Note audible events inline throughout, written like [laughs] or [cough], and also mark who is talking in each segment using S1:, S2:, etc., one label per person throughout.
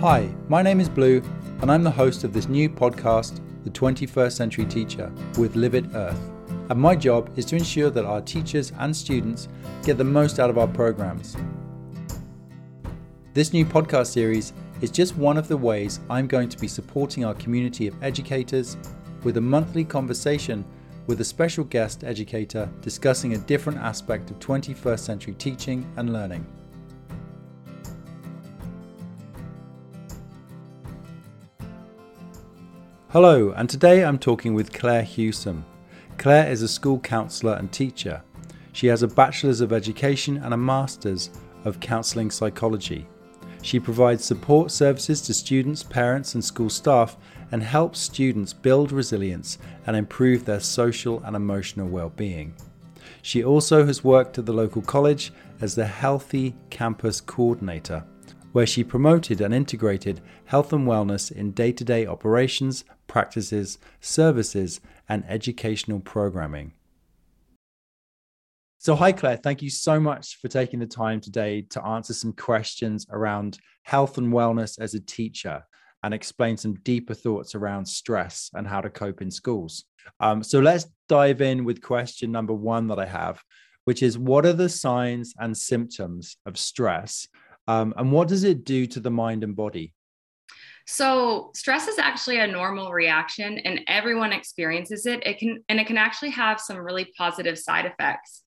S1: Hi, my name is Blue, and I'm the host of this new podcast, The 21st Century Teacher, with Live It Earth. And my job is to ensure that our teachers and students get the most out of our programs. This new podcast series is just one of the ways I'm going to be supporting our community of educators with a monthly conversation with a special guest educator discussing a different aspect of 21st century teaching and learning. Hello, and today I'm talking with Claire Hewsome. Claire is a school counsellor and teacher. She has a Bachelor's of Education and a Master's of Counselling Psychology. She provides support services to students, parents, and school staff and helps students build resilience and improve their social and emotional well-being. She also has worked at the local college as the Healthy Campus Coordinator where she promoted and integrated health and wellness in day to day operations, practices, services, and educational programming. So, hi, Claire. Thank you so much for taking the time today to answer some questions around health and wellness as a teacher and explain some deeper thoughts around stress and how to cope in schools. Um, so, let's dive in with question number one that I have, which is What are the signs and symptoms of stress um, and what does it do to the mind and body?
S2: So stress is actually a normal reaction and everyone experiences it. It can and it can actually have some really positive side effects.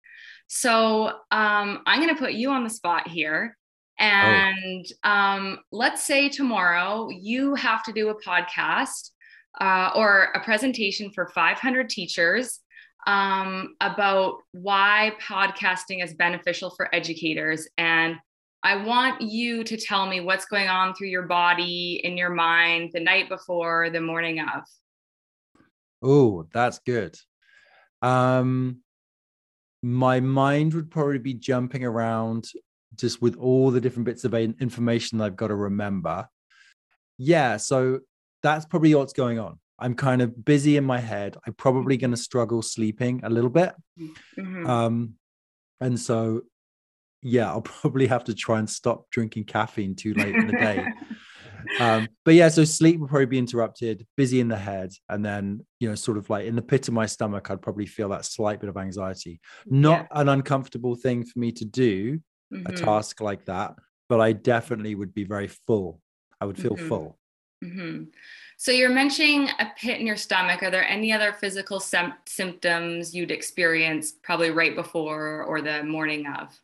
S2: So um, I'm going to put you on the spot here. And oh. um, let's say tomorrow you have to do a podcast uh, or a presentation for 500 teachers um, about why podcasting is beneficial for educators and I want you to tell me what's going on through your body, in your mind, the night before, the morning of.
S1: Oh, that's good. Um, my mind would probably be jumping around just with all the different bits of information that I've got to remember. Yeah, so that's probably what's going on. I'm kind of busy in my head. I'm probably going to struggle sleeping a little bit. Mm-hmm. Um, and so yeah, I'll [laughs] probably have to try and stop drinking caffeine too late in the day. [laughs] um, but yeah, so sleep will probably be interrupted, busy in the head, and then you know, sort of like in the pit of my stomach, I'd probably feel that slight bit of anxiety. Not yeah. an uncomfortable thing for me to do mm-hmm. a task like that, but I definitely would be very full. I would feel mm-hmm. full.
S2: Mm-hmm. So you're mentioning a pit in your stomach. Are there any other physical sem- symptoms you'd experience probably right before or the morning of?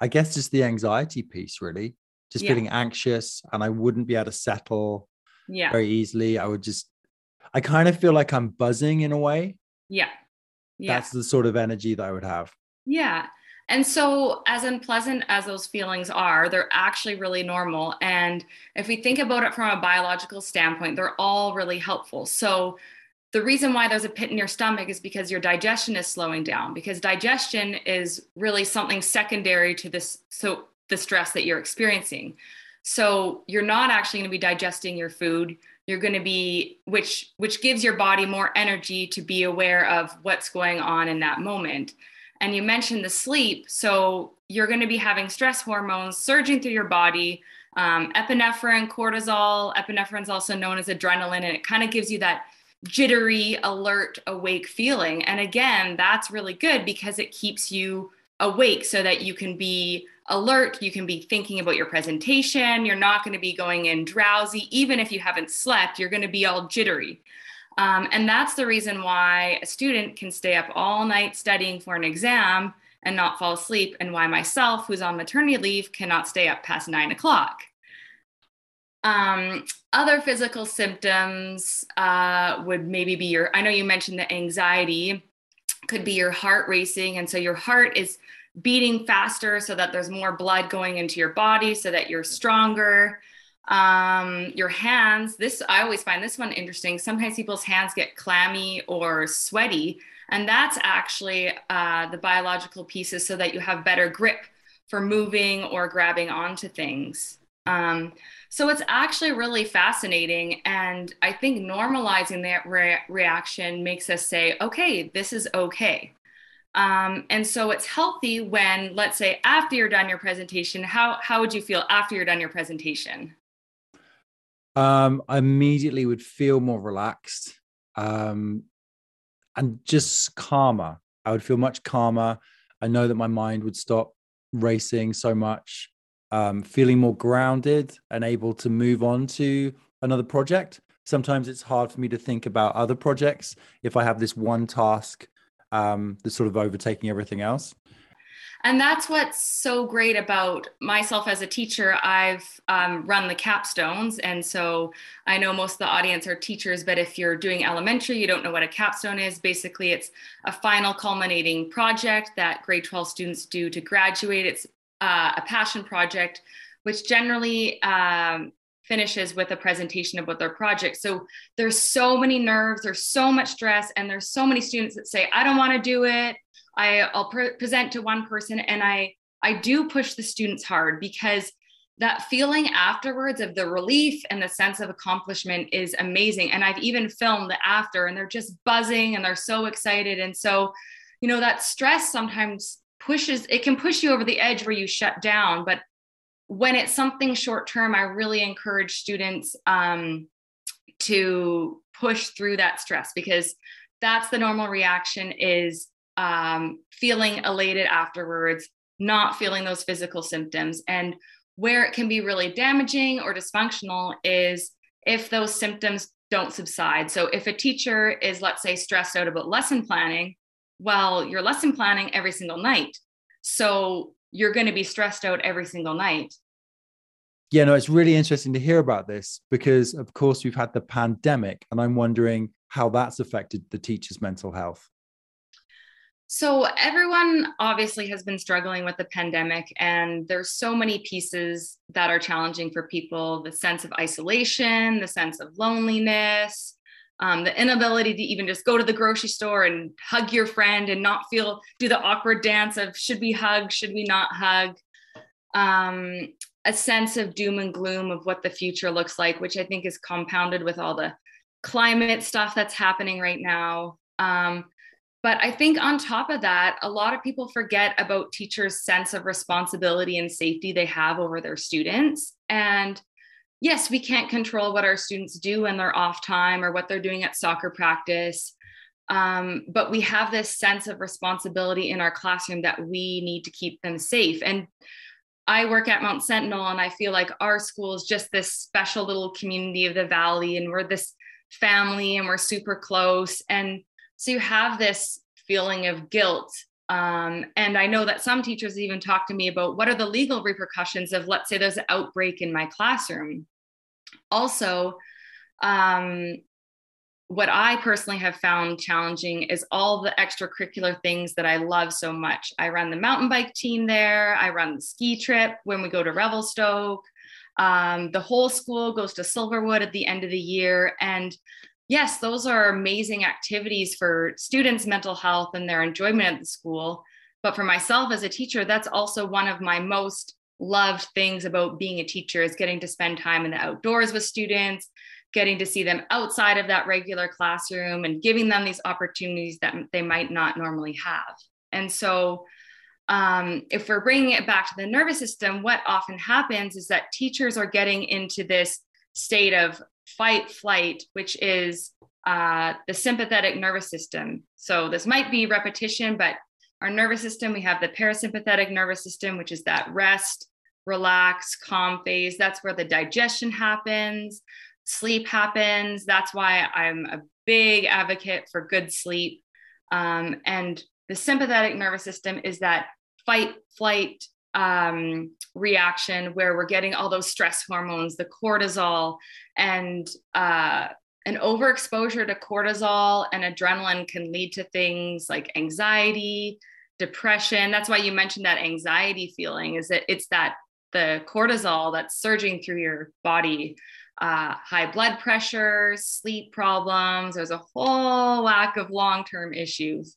S1: I guess just the anxiety piece, really, just yeah. feeling anxious, and I wouldn't be able to settle
S2: yeah.
S1: very easily. I would just, I kind of feel like I'm buzzing in a way.
S2: Yeah.
S1: Yeah. That's the sort of energy that I would have.
S2: Yeah. And so, as unpleasant as those feelings are, they're actually really normal. And if we think about it from a biological standpoint, they're all really helpful. So, the reason why there's a pit in your stomach is because your digestion is slowing down because digestion is really something secondary to this so the stress that you're experiencing. So you're not actually going to be digesting your food. You're going to be which which gives your body more energy to be aware of what's going on in that moment. And you mentioned the sleep. So you're going to be having stress hormones surging through your body. Um, epinephrine cortisol. Epinephrine is also known as adrenaline and it kind of gives you that jittery, alert, awake feeling. And again, that's really good because it keeps you awake so that you can be alert, you can be thinking about your presentation, you're not going to be going in drowsy. Even if you haven't slept, you're going to be all jittery. Um, and that's the reason why a student can stay up all night studying for an exam and not fall asleep, and why myself, who's on maternity leave, cannot stay up past nine o'clock. Um, other physical symptoms uh, would maybe be your, I know you mentioned the anxiety, could be your heart racing. And so your heart is beating faster so that there's more blood going into your body so that you're stronger. Um, your hands, this, I always find this one interesting. Sometimes people's hands get clammy or sweaty. And that's actually uh, the biological pieces so that you have better grip for moving or grabbing onto things. Um, so it's actually really fascinating. And I think normalizing that re- reaction makes us say, okay, this is okay. Um, and so it's healthy when, let's say, after you're done your presentation, how, how would you feel after you're done your presentation?
S1: Um, I immediately would feel more relaxed um, and just calmer. I would feel much calmer. I know that my mind would stop racing so much, um, feeling more grounded and able to move on to another project. Sometimes it's hard for me to think about other projects if I have this one task um, that's sort of overtaking everything else.
S2: And that's what's so great about myself as a teacher. I've um, run the capstones. And so I know most of the audience are teachers, but if you're doing elementary, you don't know what a capstone is. Basically, it's a final culminating project that grade 12 students do to graduate. It's uh, a passion project, which generally um, finishes with a presentation about their project. So there's so many nerves, there's so much stress, and there's so many students that say, I don't want to do it. I, will pre- present to one person and I, I do push the students hard because that feeling afterwards of the relief and the sense of accomplishment is amazing. And I've even filmed the after and they're just buzzing and they're so excited. And so, you know, that stress sometimes pushes, it can push you over the edge where you shut down. But when it's something short term, I really encourage students um, to push through that stress because that's the normal reaction is um, feeling elated afterwards, not feeling those physical symptoms. And where it can be really damaging or dysfunctional is if those symptoms don't subside. So if a teacher is, let's say, stressed out about lesson planning, well, you're lesson planning every single night. So you're going to be stressed out every single night.
S1: Yeah, no, it's really interesting to hear about this because, of course, we've had the pandemic, and I'm wondering how that's affected the teacher's mental health.
S2: So, everyone obviously has been struggling with the pandemic, and there's so many pieces that are challenging for people the sense of isolation, the sense of loneliness, um, the inability to even just go to the grocery store and hug your friend and not feel, do the awkward dance of should we hug, should we not hug. Um, a sense of doom and gloom of what the future looks like, which I think is compounded with all the climate stuff that's happening right now. Um, but I think on top of that, a lot of people forget about teachers' sense of responsibility and safety they have over their students. And yes, we can't control what our students do when they're off time or what they're doing at soccer practice. Um, but we have this sense of responsibility in our classroom that we need to keep them safe. And I work at Mount Sentinel, and I feel like our school is just this special little community of the valley, and we're this family and we're super close. And so you have this feeling of guilt. Um, and I know that some teachers even talk to me about what are the legal repercussions of, let's say, there's an outbreak in my classroom. Also, um, what I personally have found challenging is all the extracurricular things that I love so much. I run the mountain bike team there, I run the ski trip when we go to Revelstoke. Um, the whole school goes to Silverwood at the end of the year. And yes, those are amazing activities for students' mental health and their enjoyment at the school. But for myself as a teacher, that's also one of my most loved things about being a teacher is getting to spend time in the outdoors with students, getting to see them outside of that regular classroom and giving them these opportunities that they might not normally have. And so, um, if we're bringing it back to the nervous system, what often happens is that teachers are getting into this state of fight flight, which is uh, the sympathetic nervous system. So this might be repetition, but our nervous system, we have the parasympathetic nervous system, which is that rest, relax, calm phase. That's where the digestion happens, sleep happens. That's why I'm a big advocate for good sleep. Um, and the sympathetic nervous system is that fight, flight, um, reaction where we're getting all those stress hormones, the cortisol, and uh, an overexposure to cortisol and adrenaline can lead to things like anxiety, depression. That's why you mentioned that anxiety feeling. Is that it's that the cortisol that's surging through your body, uh, high blood pressure, sleep problems. There's a whole lack of long term issues.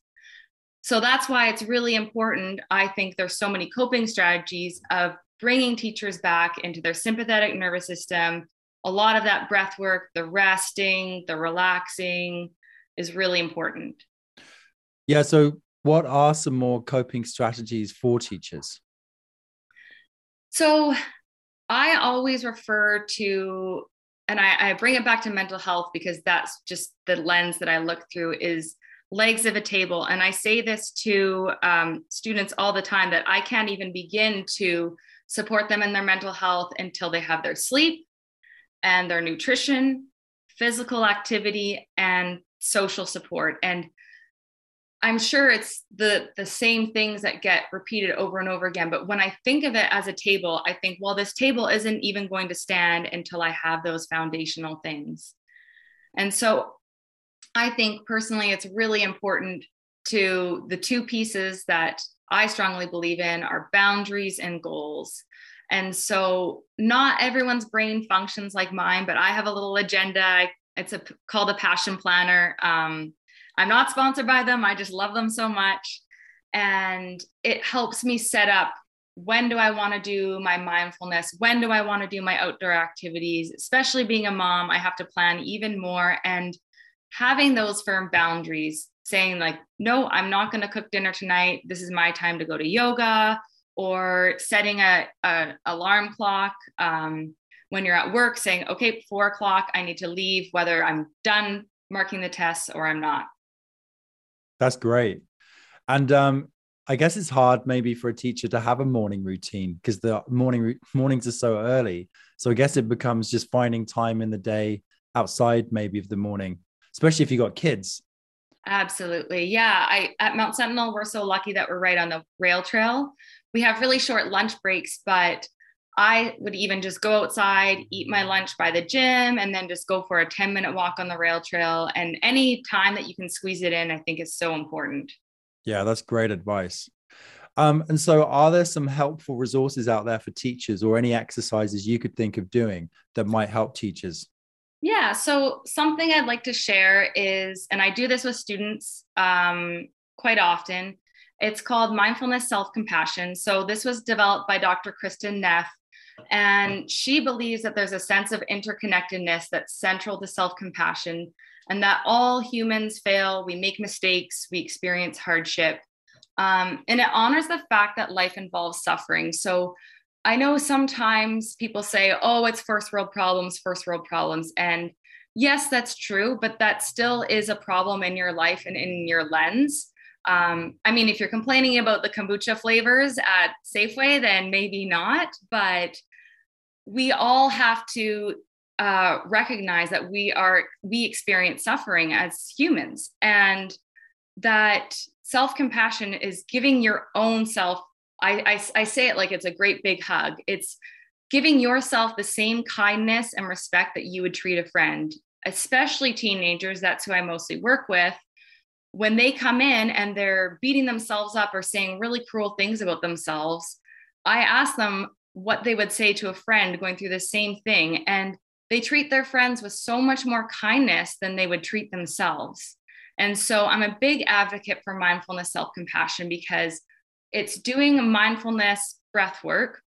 S2: So that's why it's really important. I think there's so many coping strategies of bringing teachers back into their sympathetic nervous system. A lot of that breath work, the resting, the relaxing is really important.
S1: Yeah. So, what are some more coping strategies for teachers?
S2: So, I always refer to and I, I bring it back to mental health because that's just the lens that I look through is legs of a table. And I say this to um, students all the time that I can't even begin to support them in their mental health until they have their sleep and their nutrition, physical activity, and social support. And I'm sure it's the the same things that get repeated over and over again. But when I think of it as a table, I think, well, this table isn't even going to stand until I have those foundational things. And so I think personally, it's really important to the two pieces that I strongly believe in are boundaries and goals. And so not everyone's brain functions like mine, but I have a little agenda. It's a, called a passion planner. Um, I'm not sponsored by them. I just love them so much. And it helps me set up when do I want to do my mindfulness? When do I want to do my outdoor activities? Especially being a mom, I have to plan even more. And having those firm boundaries, saying, like, no, I'm not going to cook dinner tonight. This is my time to go to yoga, or setting a, a alarm clock. Um, when you're at work saying, okay, four o'clock, I need to leave, whether I'm done marking the tests or I'm not.
S1: That's great. And um, I guess it's hard maybe for a teacher to have a morning routine because the morning mornings are so early. So I guess it becomes just finding time in the day outside maybe of the morning, especially if you got kids.
S2: Absolutely. Yeah. I at Mount Sentinel, we're so lucky that we're right on the rail trail. We have really short lunch breaks, but I would even just go outside, eat my lunch by the gym, and then just go for a 10 minute walk on the rail trail. And any time that you can squeeze it in, I think is so important.
S1: Yeah, that's great advice. Um, and so, are there some helpful resources out there for teachers or any exercises you could think of doing that might help teachers?
S2: Yeah, so something I'd like to share is, and I do this with students um, quite often, it's called Mindfulness Self Compassion. So, this was developed by Dr. Kristin Neff, and she believes that there's a sense of interconnectedness that's central to self compassion and that all humans fail, we make mistakes, we experience hardship. Um, and it honors the fact that life involves suffering. So I know sometimes people say, oh, it's first world problems, first world problems. And yes, that's true, but that still is a problem in your life and in your lens. Um, I mean, if you're complaining about the kombucha flavors at Safeway, then maybe not. But we all have to uh, recognize that we are we experience suffering as humans, and that self compassion is giving your own self. I, I I say it like it's a great big hug. It's giving yourself the same kindness and respect that you would treat a friend, especially teenagers. That's who I mostly work with when they come in and they're beating themselves up or saying really cruel things about themselves, I ask them what they would say to a friend going through the same thing. And they treat their friends with so much more kindness than they would treat themselves. And so I'm a big advocate for mindfulness self compassion because it's doing mindfulness breath work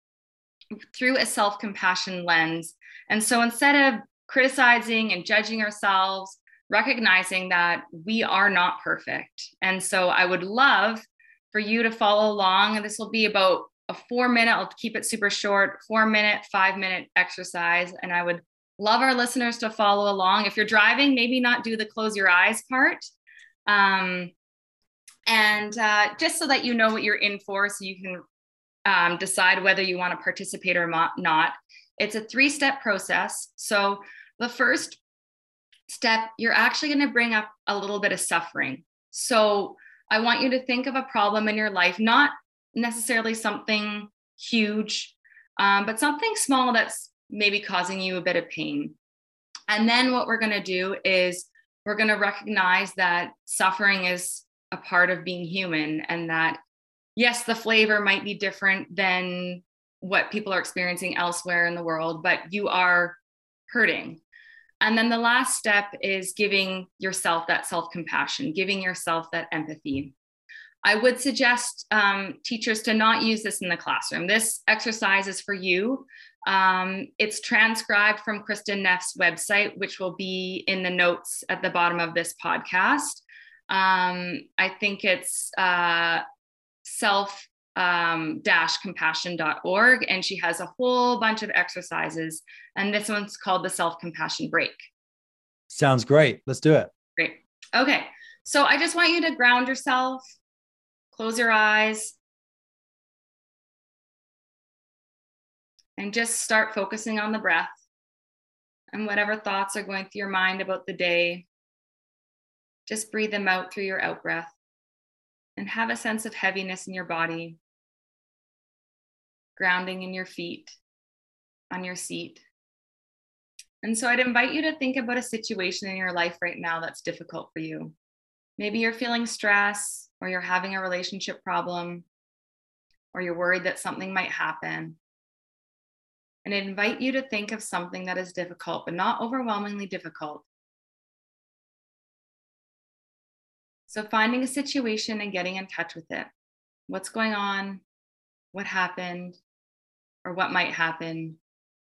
S2: through a self compassion lens. And so instead of criticizing and judging ourselves, recognizing that we are not perfect. And so I would love for you to follow along. And this will be about a four minute, I'll keep it super short, four minute, five minute exercise. And I would love our listeners to follow along. If you're driving, maybe not do the close your eyes part. Um, and uh, just so that you know what you're in for, so you can um, decide whether you want to participate or not. It's a three step process. So the first step, you're actually going to bring up a little bit of suffering. So I want you to think of a problem in your life, not necessarily something huge, um, but something small that's maybe causing you a bit of pain. And then what we're going to do is we're going to recognize that suffering is a part of being human and that, yes, the flavor might be different than what people are experiencing elsewhere in the world, but you are hurting. And then the last step is giving yourself that self compassion, giving yourself that empathy. I would suggest um, teachers to not use this in the classroom. This exercise is for you. Um, it's transcribed from Kristin Neff's website, which will be in the notes at the bottom of this podcast. Um, I think it's uh, self um, dash compassion.org and she has a whole bunch of exercises and this one's called the self compassion break.
S1: Sounds great. Let's do it.
S2: Great. Okay. So i just want you to ground yourself. Close your eyes. And just start focusing on the breath. And whatever thoughts are going through your mind about the day just breathe them out through your out breath and have a sense of heaviness in your body grounding in your feet on your seat. And so I'd invite you to think about a situation in your life right now that's difficult for you. Maybe you're feeling stress, or you're having a relationship problem, or you're worried that something might happen. And I invite you to think of something that is difficult, but not overwhelmingly difficult. So, finding a situation and getting in touch with it. What's going on? What happened? or what might happen,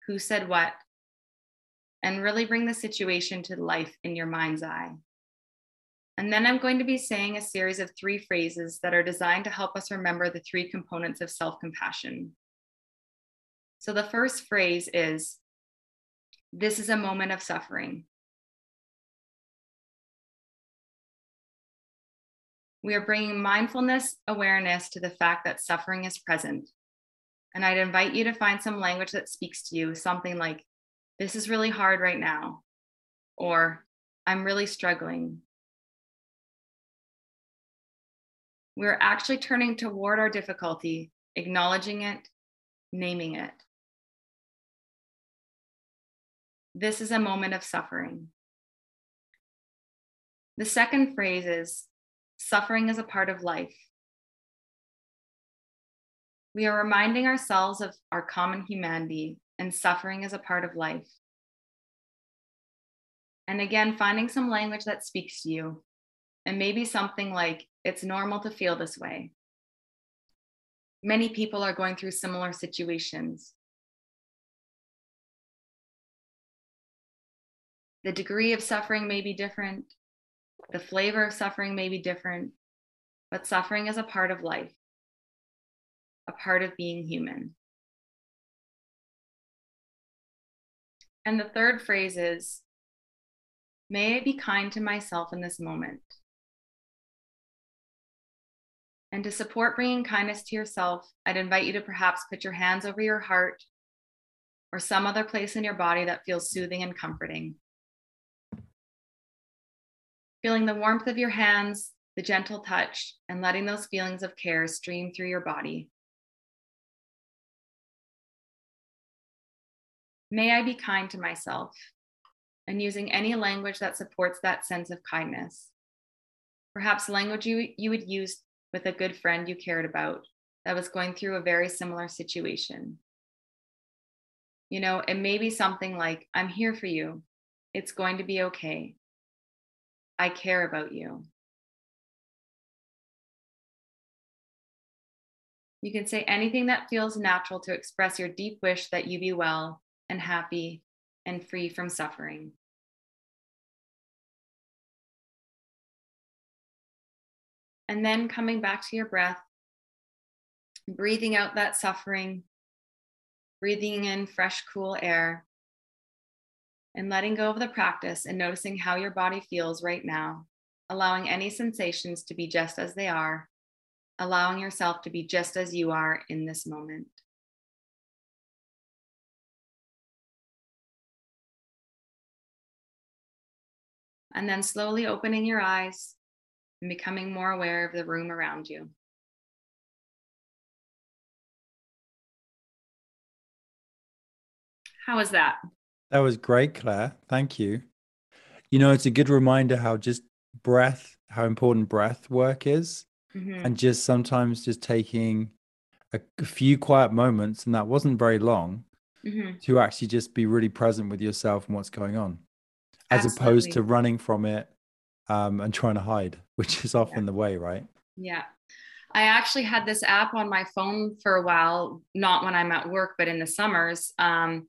S2: who said what, and really bring the situation to life in your mind's eye. And then I'm going to be saying a series of three phrases that are designed to help us remember the three components of self compassion. So the first phrase is This is a moment of suffering. We are bringing mindfulness awareness to the fact that suffering is present and I'd invite you to find some language that speaks to you, something like, This is really hard right now, or I'm really struggling. We're actually turning toward our difficulty, acknowledging it, naming it. This is a moment of suffering. The second phrase is suffering is a part of life we are reminding ourselves of our common humanity and suffering is a part of life. And again, finding some language that speaks to you, and maybe something like, it's normal to feel this way. Many people are going through similar situations. The degree of suffering may be different, the flavor of suffering may be different, but suffering is a part of life a part of being human. And the third phrase is, may I be kind to myself in this moment. And to support bringing kindness to yourself, I'd invite you to perhaps put your hands over your heart or some other place in your body that feels soothing and comforting. Feeling the warmth of your hands, the gentle touch, and letting those feelings of care stream through your body. May I be kind to myself and using any language that supports that sense of kindness. Perhaps language you, you would use with a good friend you cared about that was going through a very similar situation. You know, it may be something like, I'm here for you. It's going to be okay. I care about you. You can say anything that feels natural to express your deep wish that you be well and happy and free from suffering. And then coming back to your breath, breathing out that suffering, breathing in fresh, cool air, and letting go of the practice and noticing how your body feels right now, allowing any sensations to be just as they are, allowing yourself to be just as you are in this moment. and then slowly opening your eyes and becoming more aware of the room around you. How was that?
S1: That was great, Claire. Thank you. You know, it's a good reminder how just breath, how important breath work is. Mm-hmm. And just sometimes just taking a, a, few quiet moments, and that wasn't very long, mm-hmm. to actually just be really present with yourself and what's going on as Absolutely. opposed to running from it um, and trying to hide, which is often yeah. the way, right?
S2: Yeah. I actually had this app on my phone for a while, not when I'm at work, but in the summers. Um,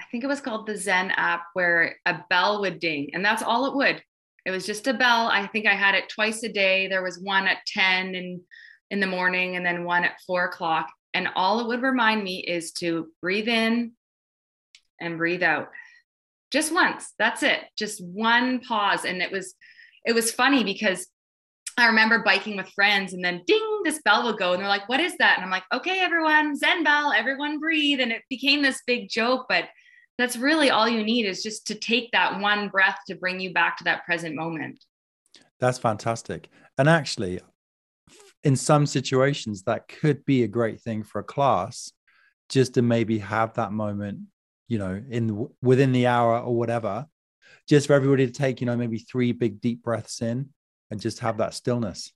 S2: I think it was called the Zen app where a bell would ding, and that's all it would. It was just a bell. I think I had it twice a day. There was one at 10 and in the morning and then one at four o'clock. And all it would remind me is to breathe in and breathe out. Just once. That's it. Just one pause. And it was it was funny because I remember biking with friends and then ding, this bell would go and they're like, what is that? And I'm like, okay, everyone, Zen bell, everyone breathe. And it became this big joke, but that's really all you need is just to take that one breath to bring you back to that present moment.
S1: That's fantastic. And actually, in some situations, that could be a great thing for a class just to maybe have that moment, you know, in within the hour or whatever, just for everybody to take, you know, maybe three big deep breaths in and just have that stillness.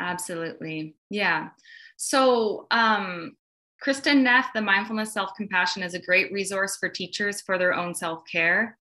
S2: Absolutely. Yeah. So, um, Kristin Neff, the Mindfulness Self Compassion, is a great resource for teachers for their own self care.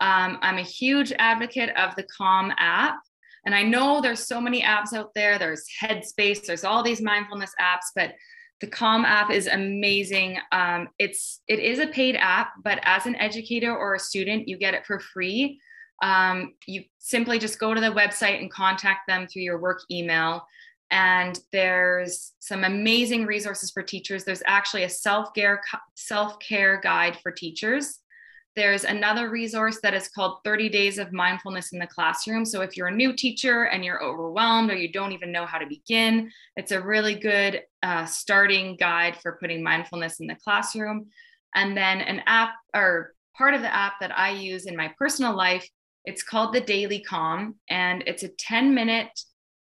S2: Um, I'm a huge advocate of the Calm app. And I know there's so many apps out there. There's Headspace, there's all these mindfulness apps, but the Calm app is amazing. Um, it's it is a paid app, but as an educator or a student, you get it for free. Um, you simply just go to the website and contact them through your work email. And there's some amazing resources for teachers. There's actually a self-care self-care guide for teachers. There's another resource that is called 30 Days of Mindfulness in the Classroom. So if you're a new teacher and you're overwhelmed or you don't even know how to begin, it's a really good uh, starting guide for putting mindfulness in the classroom. And then an app or part of the app that I use in my personal life it's called the Daily Calm, and it's a 10 minute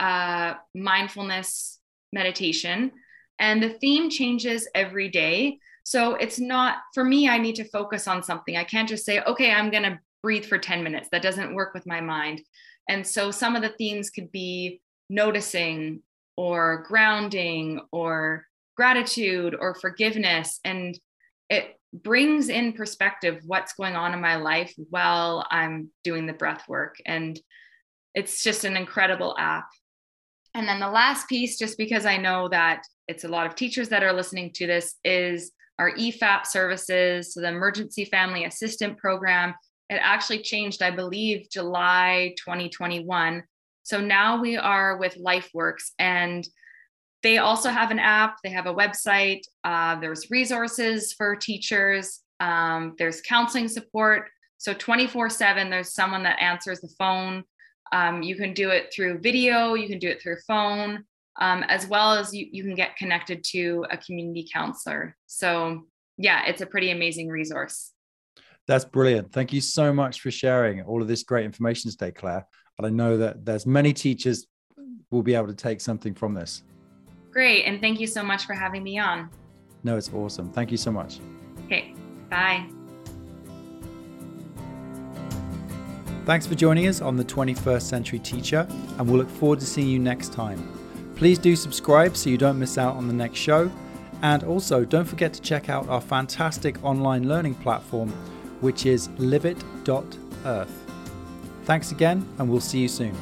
S2: uh, mindfulness meditation. And the theme changes every day. So it's not, for me, I need to focus on something. I can't just say, okay, I'm going to breathe for 10 minutes. That doesn't work with my mind. And so some of the themes could be noticing or grounding or gratitude or forgiveness. And it brings in perspective what's going on in my life while I'm doing the breath work. And it's just an incredible app. And then the last piece, just because I know that it's a lot of teachers that are listening to this, is our EFAP services. So the Emergency Family Assistant Program. It actually changed, I believe, July 2021. So now we are with LifeWorks. And they also have an app, they have a website, uh, there's resources for teachers, um, there's counseling support. So 24 7, there's someone that answers the phone. Um, you can do it through video, you can do it through phone, um, as well as you, you can get connected to a community counselor. So, yeah, it's a pretty amazing resource.
S1: That's brilliant. Thank you so much for sharing all of this great information today, Claire. And I know that there's many teachers will be able to take something from this.
S2: Great. And thank you so much for having me on.
S1: No, it's awesome. Thank you so much.
S2: Okay. Bye.
S1: Thanks for joining us on the 21st Century Teacher, and we'll look forward to seeing you next time. Please do subscribe so you don't miss out on the next show. And also, don't forget to check out our fantastic online learning platform, which is liveit.earth. Thanks again, and we'll see you soon.